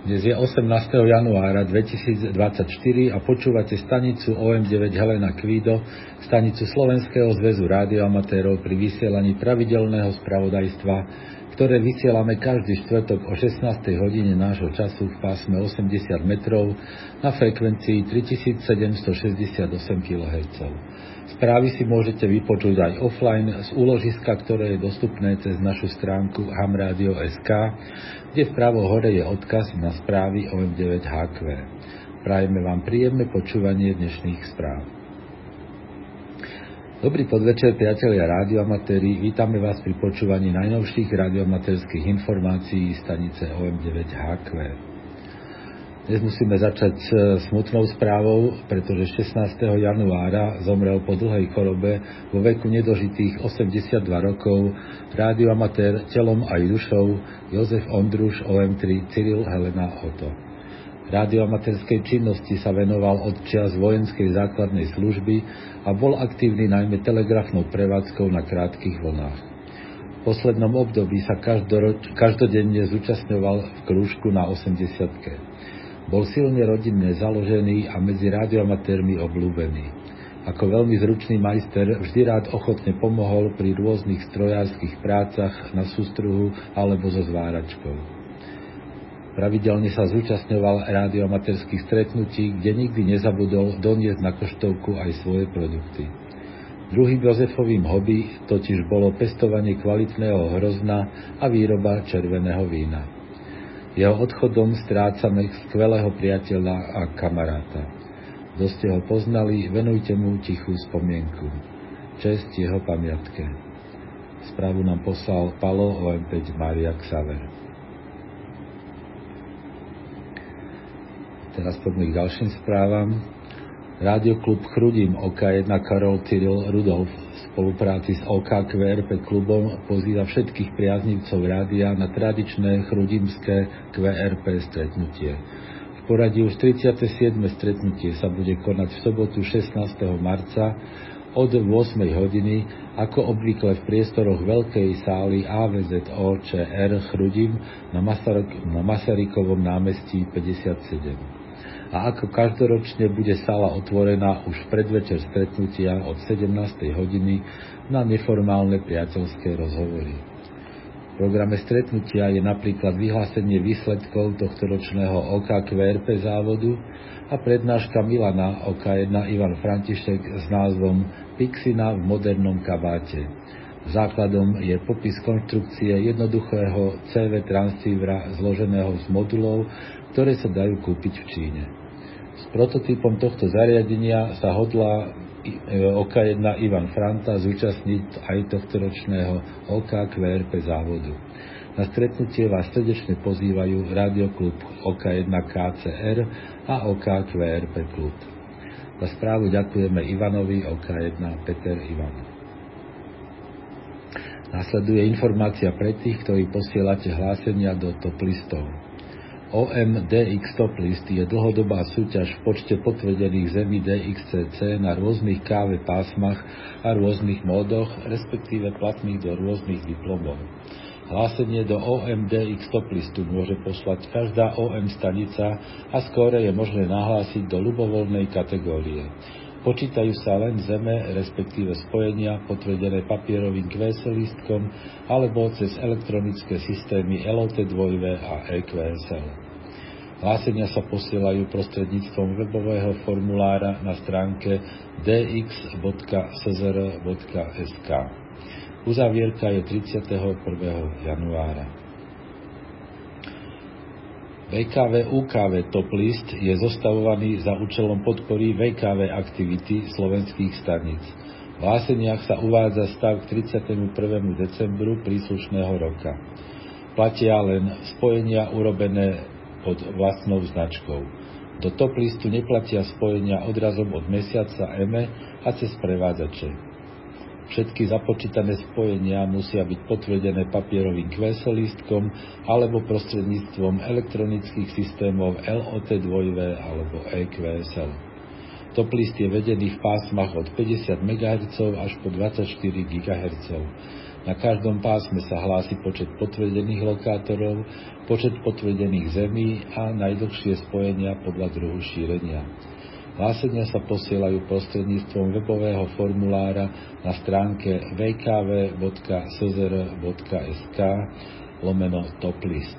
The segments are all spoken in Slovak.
Dnes je 18. januára 2024 a počúvate stanicu OM9 Helena Kvído, stanicu Slovenského zväzu rádioamatérov pri vysielaní pravidelného spravodajstva, ktoré vysielame každý štvrtok o 16. hodine nášho času v pásme 80 metrov na frekvencii 3768 kHz. Správy si môžete vypočuť aj offline z úložiska, ktoré je dostupné cez našu stránku hamradio.sk, kde vpravo hore je odkaz na správy OM9HQ. Prajeme vám príjemné počúvanie dnešných správ. Dobrý podvečer, priatelia rádioamatéri. Vítame vás pri počúvaní najnovších rádioamatérských informácií stanice OM9HQ. Dnes musíme začať s smutnou správou, pretože 16. januára zomrel po dlhej chorobe vo veku nedožitých 82 rokov rádioamatér telom aj dušou Jozef Ondruš OM3 Cyril Helena Oto. Rádioamatérskej činnosti sa venoval od čias vojenskej základnej služby a bol aktívny najmä telegrafnou prevádzkou na krátkých vlnách. V poslednom období sa každodenne zúčastňoval v krúžku na 80 bol silne rodinne založený a medzi radioamatérmi obľúbený. Ako veľmi zručný majster vždy rád ochotne pomohol pri rôznych strojárskych prácach na sústruhu alebo so zváračkou. Pravidelne sa zúčastňoval rádioamatérských stretnutí, kde nikdy nezabudol doniesť na koštovku aj svoje produkty. Druhým Jozefovým hobby totiž bolo pestovanie kvalitného hrozna a výroba červeného vína. Jeho odchodom strácame skvelého priateľa a kamaráta. Kto ste ho poznali, venujte mu tichú spomienku. Čest jeho pamiatke. Správu nám poslal Palo OM5 Maria Xaver. Teraz poďme k ďalším správam. Rádioklub Chrudim OK1 Karol Cyril Rudolf spolupráci s OKQRP klubom pozýva všetkých priaznivcov rádia na tradičné chrudimské QRP stretnutie. V poradí už 37. stretnutie sa bude konať v sobotu 16. marca od 8 hodiny, ako obvykle v priestoroch veľkej sály AVZO ČR Chrudim na Masarykovom námestí 57 a ako každoročne bude sála otvorená už v predvečer stretnutia od 17. hodiny na neformálne priateľské rozhovory. V programe stretnutia je napríklad vyhlásenie výsledkov tohto ročného OKQRP závodu a prednáška Milana OK1 Ivan František s názvom Pixina v modernom kabáte. Základom je popis konštrukcie jednoduchého CV transcívra zloženého z modulov, ktoré sa dajú kúpiť v Číne. S prototypom tohto zariadenia sa hodlá OK1 Ivan Franta zúčastniť aj tohto ročného OK QRP závodu. Na stretnutie vás srdečne pozývajú Radioklub OK1 KCR a OK QRP klub. Za správu ďakujeme Ivanovi OK1 Peter Ivan. Nasleduje informácia pre tých, ktorí posielate hlásenia do top listov. OMDX Top List je dlhodobá súťaž v počte potvrdených zemí DXCC na rôznych káve pásmach a rôznych módoch, respektíve platných do rôznych diplomov. Hlásenie do OMDX Top Listu môže poslať každá OM stanica a skóre je možné nahlásiť do ľubovoľnej kategórie. Počítajú sa len zeme, respektíve spojenia potvrdené papierovým QSL listkom alebo cez elektronické systémy LOT2 a EQSL. Hlásenia sa posielajú prostredníctvom webového formulára na stránke dx.szr.sk. Uzavierka je 31. januára. VKV UKV Top List je zostavovaný za účelom podpory VKV aktivity slovenských staníc. V hláseniach sa uvádza stav k 31. decembru príslušného roka. Platia len spojenia urobené pod vlastnou značkou. Do top listu neplatia spojenia odrazom od mesiaca EME a cez prevádzače. Všetky započítané spojenia musia byť potvrdené papierovým QSL lístkom alebo prostredníctvom elektronických systémov LOT2 alebo EQSL. Top list je vedený v pásmach od 50 MHz až po 24 GHz. Na každom pásme sa hlási počet potvrdených lokátorov, počet potvrdených zemí a najdlhšie spojenia podľa druhu šírenia. Hlásenia sa posielajú prostredníctvom webového formulára na stránke www.szr.sk lomeno toplist.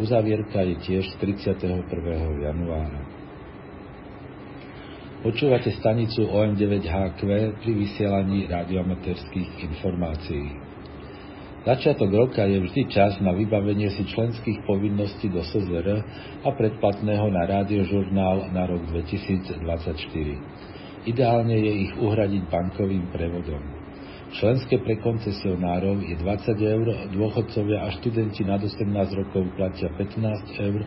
Uzavierka je tiež 31. januára. Počúvate stanicu OM9HQ pri vysielaní radiomaterských informácií. Začiatok roka je vždy čas na vybavenie si členských povinností do SZR a predplatného na rádiožurnál na rok 2024. Ideálne je ich uhradiť bankovým prevodom. Členské pre koncesionárov je 20 eur, dôchodcovia a študenti nad 18 rokov platia 15 eur,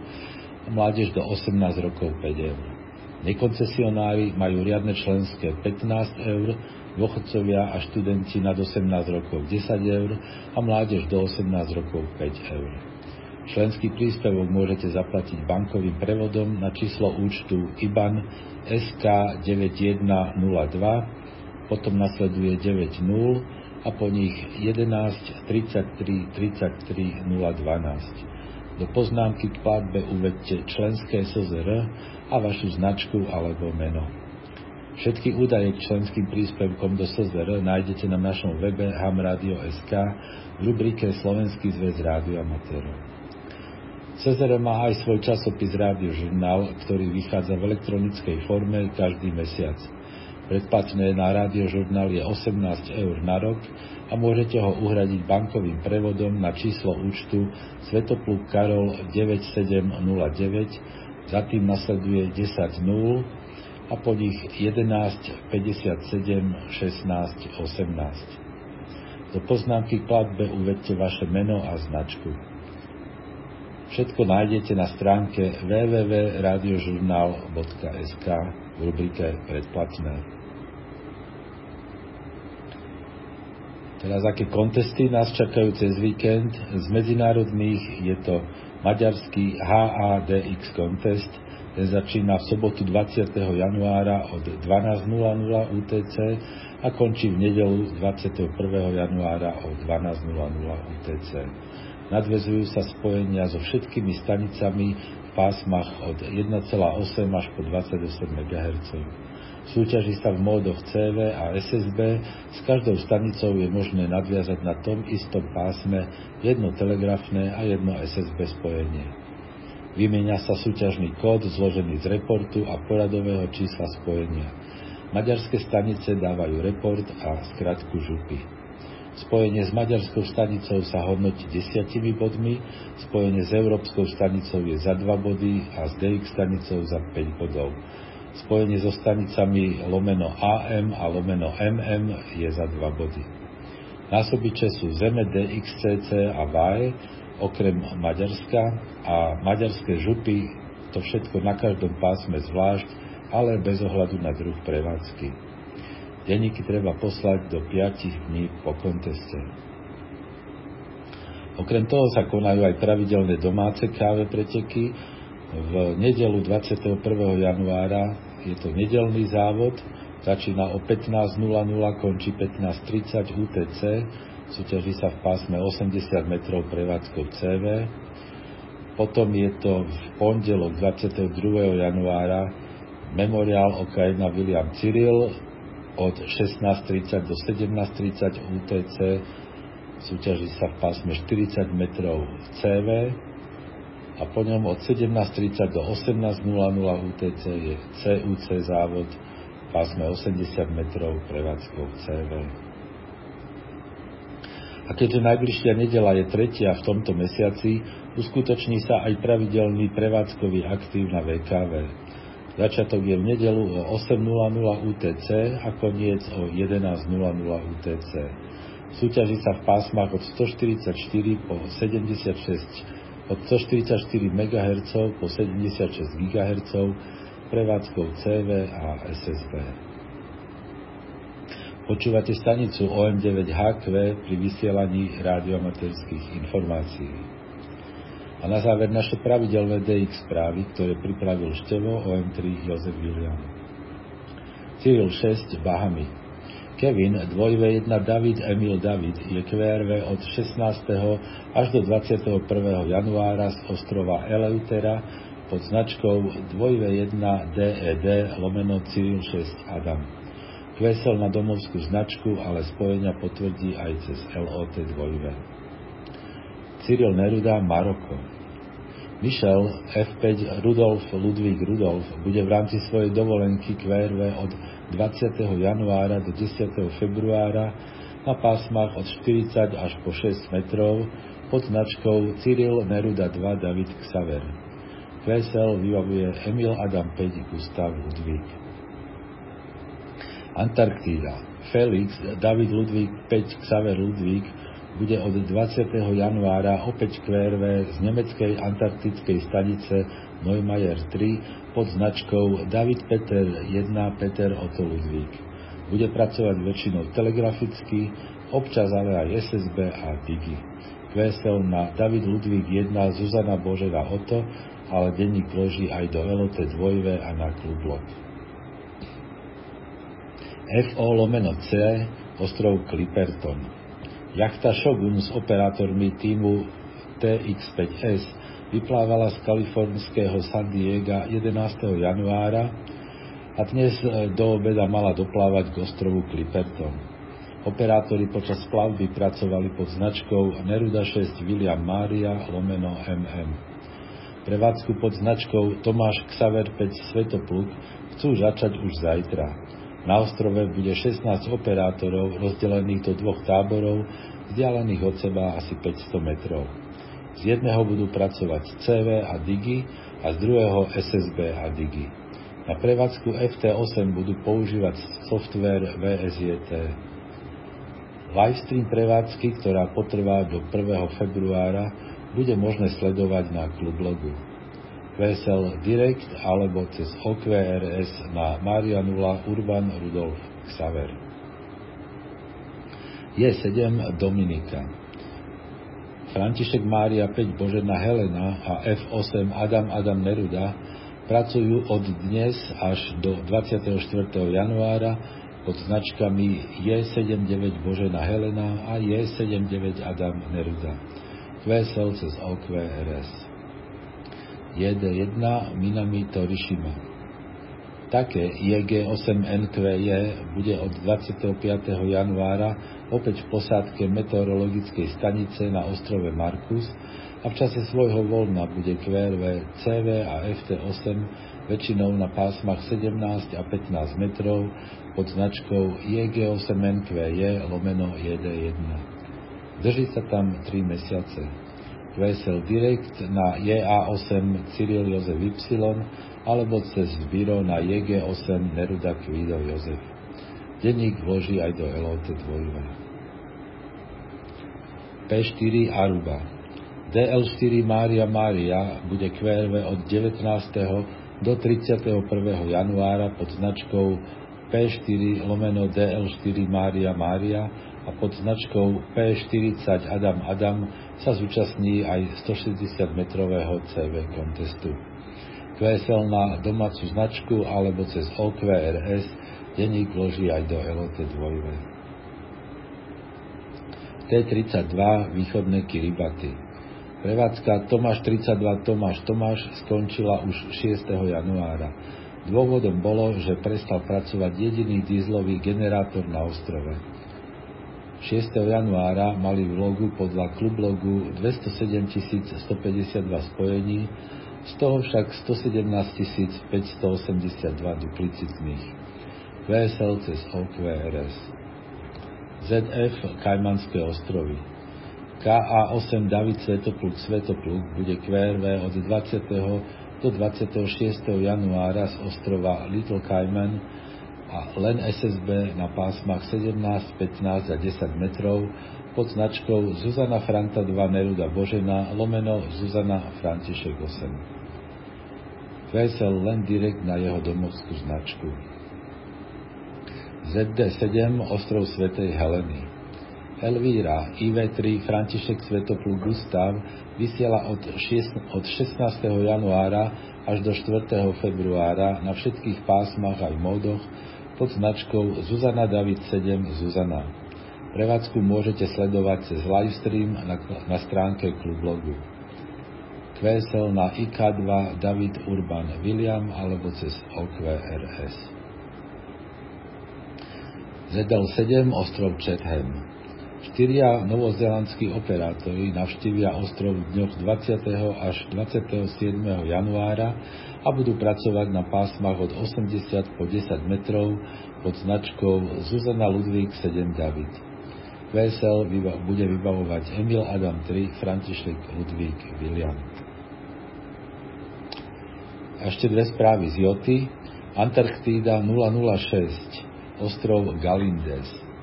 mládež do 18 rokov 5 eur. Nekoncesionári majú riadne členské 15 eur, dôchodcovia a študenti nad 18 rokov 10 eur a mládež do 18 rokov 5 eur. Členský príspevok môžete zaplatiť bankovým prevodom na číslo účtu IBAN SK 9102, potom nasleduje 90 a po nich 11 33 33 012. Do poznámky k platbe uvedte členské SZR a vašu značku alebo meno. Všetky údaje k členským príspevkom do SZR nájdete na našom webe hamradio.sk v rubrike Slovenský zväz rádioamatérov. SZR má aj svoj časopis Rádio Žurnál, ktorý vychádza v elektronickej forme každý mesiac. Predplatné na Žurnál je 18 eur na rok a môžete ho uhradiť bankovým prevodom na číslo účtu Svetopluk Karol 9709 za tým nasleduje 10 0 a po nich 11, 57, 16, 18. Do poznámky k platbe uvedte vaše meno a značku. Všetko nájdete na stránke www.radiožurnal.sk v rubrike Predplatné. Teraz aké kontesty nás čakajú cez víkend? Z medzinárodných je to maďarský HADX Contest. Začína v sobotu 20. januára od 12.00 UTC a končí v nedelu 21. januára od 12.00 UTC. Nadvezujú sa spojenia so všetkými stanicami v pásmach od 1,8 až po 28 MHz. Súťaží sa v módoch CV a SSB, s každou stanicou je možné nadviazať na tom istom pásme jedno telegrafné a jedno SSB spojenie. Vymenia sa súťažný kód zložený z reportu a poradového čísla spojenia. Maďarské stanice dávajú report a skratku župy. Spojenie s maďarskou stanicou sa hodnotí desiatimi bodmi, spojenie s európskou stanicou je za 2 body a s DX stanicou za 5 bodov. Spojenie so stanicami lomeno AM a lomeno MM je za 2 body. Násobiče sú Zeme DXCC a VAE, okrem Maďarska a maďarské župy, to všetko na každom pásme zvlášť, ale bez ohľadu na druh prevádzky. Denníky treba poslať do 5 dní po konteste. Okrem toho sa konajú aj pravidelné domáce káve preteky, v nedelu 21. januára je to nedelný závod, začína o 15.00, končí 15.30 UTC, súťaží sa v pásme 80 metrov prevádzkou CV. Potom je to v pondelok 22. januára memoriál OK1 William Cyril od 16.30 do 17.30 UTC, súťaží sa v pásme 40 metrov CV a po ňom od 17.30 do 18.00 UTC je CUC závod pásme 80 metrov prevádzkou CV. A keďže najbližšia nedela je tretia v tomto mesiaci, uskutoční sa aj pravidelný prevádzkový aktív na VKV. Začiatok je v nedelu o 8.00 UTC a koniec o 11.00 UTC. Súťaží sa v pásmach od 144 po 76 od 144 MHz po 76 GHz prevádzkou CV a SSB. Počúvate stanicu OM9HQ pri vysielaní radiomaterských informácií. A na záver naše pravidelné DX správy, ktoré pripravil števo OM3 Jozef Julian. Cyril 6 Bahamy. Kevin 2v1 David Emil David je QRV od 16. až do 21. januára z ostrova Eleutera pod značkou 2v1 DED lomeno Cyril 6 Adam. Kvesel na domovskú značku, ale spojenia potvrdí aj cez LOT 2V. Cyril Neruda Maroko Michel F5 Rudolf Ludvík Rudolf bude v rámci svojej dovolenky QRV od 20. januára do 10. februára na pásmach od 40 až po 6 metrov pod značkou Cyril Neruda 2 David Xaver. Kvesel vyvavuje Emil Adam 5 Gustav Ludvík. Antarktída Felix David Ludvík 5 Xaver Ludvík bude od 20. januára opäť QRV z nemeckej antarktickej stanice Neumayer 3 pod značkou David Peter 1 Peter Otto Ludvík. Bude pracovať väčšinou telegraficky, občas ale aj SSB a Digi. QSL na David Ludvík 1 Zuzana Božena Otto, ale denník loží aj do LOT 2 a na Klublok. FO lomeno C, ostrov Clipperton. Jachta Shogun s operátormi týmu TX5S vyplávala z kalifornského San Diego 11. januára a dnes e, do obeda mala doplávať k ostrovu Clipperton. Operátori počas plavby pracovali pod značkou Neruda 6 William Maria lomeno MM. Prevádzku pod značkou Tomáš Xaver 5 Svetopluk chcú začať už zajtra. Na ostrove bude 16 operátorov rozdelených do dvoch táborov, vzdialených od seba asi 500 metrov. Z jedného budú pracovať CV a Digi a z druhého SSB a Digi. Na prevádzku FT8 budú používať software VSJT. Livestream prevádzky, ktorá potrvá do 1. februára, bude možné sledovať na klublogu. VSL Direct alebo cez OQRS na Maria 0 Urban Rudolf Xaver. Je7 Dominika. František Mária 5 Božena Helena a F8 Adam Adam Neruda pracujú od dnes až do 24. januára pod značkami J79 Božena Helena a J79 Adam Neruda. QSL cez OQRS. JD1 Minami Torishima. Také JG8NQJ bude od 25. januára opäť v posádke meteorologickej stanice na ostrove Markus a v čase svojho voľna bude QRV CV a FT8 väčšinou na pásmach 17 a 15 metrov pod značkou JG8NQJ lomeno JD1. Drží sa tam 3 mesiace. Vesel Direct na JA8 Cyril Jozef Y alebo cez Zbiro na JG8 Neruda Kvído Jozef. Denník vloží aj do LOT 2. P4 Aruba DL4 Mária Mária bude QRV od 19. do 31. januára pod značkou P4 lomeno DL4 Mária Mária a pod značkou P40 Adam Adam sa zúčastní aj 160-metrového CV kontestu. QSL na domácu značku alebo cez OQRS denník vloží aj do LOT 2 T32 východné Kiribati. Prevádzka Tomáš 32 Tomáš Tomáš skončila už 6. januára. Dôvodom bolo, že prestal pracovať jediný dízlový generátor na ostrove. 6. januára mali v logu podľa klublogu 207 152 spojení, z toho však 117 582 duplicitných. VSL cez OQRS. ZF Kajmanské ostrovy. KA8 David Svetopluk Svetopluk bude QRV od 20. do 26. januára z ostrova Little Cayman a len SSB na pásmach 17, 15 a 10 metrov pod značkou Zuzana Franta 2 Neruda Božena lomeno Zuzana František 8. Vesel len direkt na jeho domovskú značku. ZD7 Ostrov Svetej Heleny Elvíra IV3 František Svetoplu Gustav vysiela od, 6, od 16. januára až do 4. februára na všetkých pásmach aj módoch pod značkou Zuzana David 7 Zuzana. Prevádzku môžete sledovať cez livestream na, na stránke klublogu. QSL na IK2 David Urban William alebo cez OQRS. ZL7 ostrov Chatham Štyria novozelandskí operátori navštívia ostrov dňoch 20. až 27. januára a budú pracovať na pásmach od 80 po 10 metrov pod značkou Zuzana Ludvík 7 David. VSL bude vybavovať Emil Adam 3, František Ludvík William. A ešte dve správy z Joty. Antarktída 006, ostrov Galindes.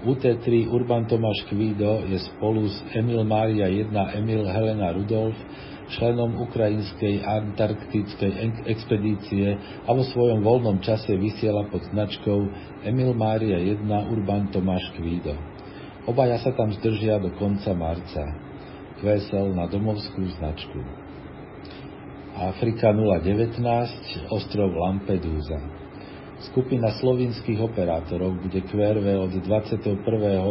UT3 Urban Tomáš Kvído je spolu s Emil Mária 1 Emil Helena Rudolf členom ukrajinskej antarktickej expedície a vo svojom voľnom čase vysiela pod značkou Emil Mária 1 Urban Tomáš Kvído. Obaja sa tam zdržia do konca marca. Kvesel na domovskú značku. Afrika 019, ostrov Lampedusa. Skupina slovinských operátorov bude QRV od 21.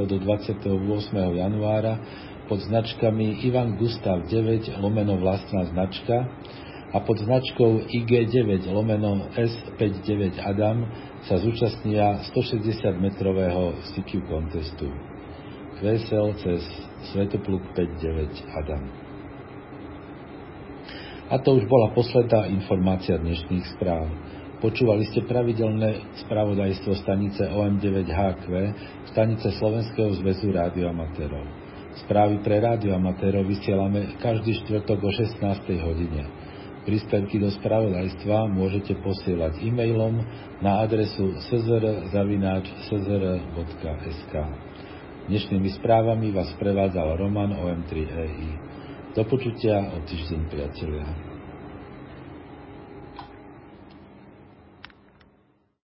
do 28. januára pod značkami Ivan Gustav 9 lomeno vlastná značka a pod značkou IG9 lomeno S59 Adam sa zúčastnia 160-metrového CQ contestu. QSL cez Svetopluk 59 Adam. A to už bola posledná informácia dnešných správ. Počúvali ste pravidelné spravodajstvo stanice OM9HQ, stanice Slovenského zväzu rádioamatérov. Správy pre rádioamatérov vysielame každý štvrtok o 16. hodine. Príspevky do spravodajstva môžete posielať e-mailom na adresu szr.sk. Dnešnými správami vás prevádzal Roman OM3EI. Do počutia o týždeň, priatelia.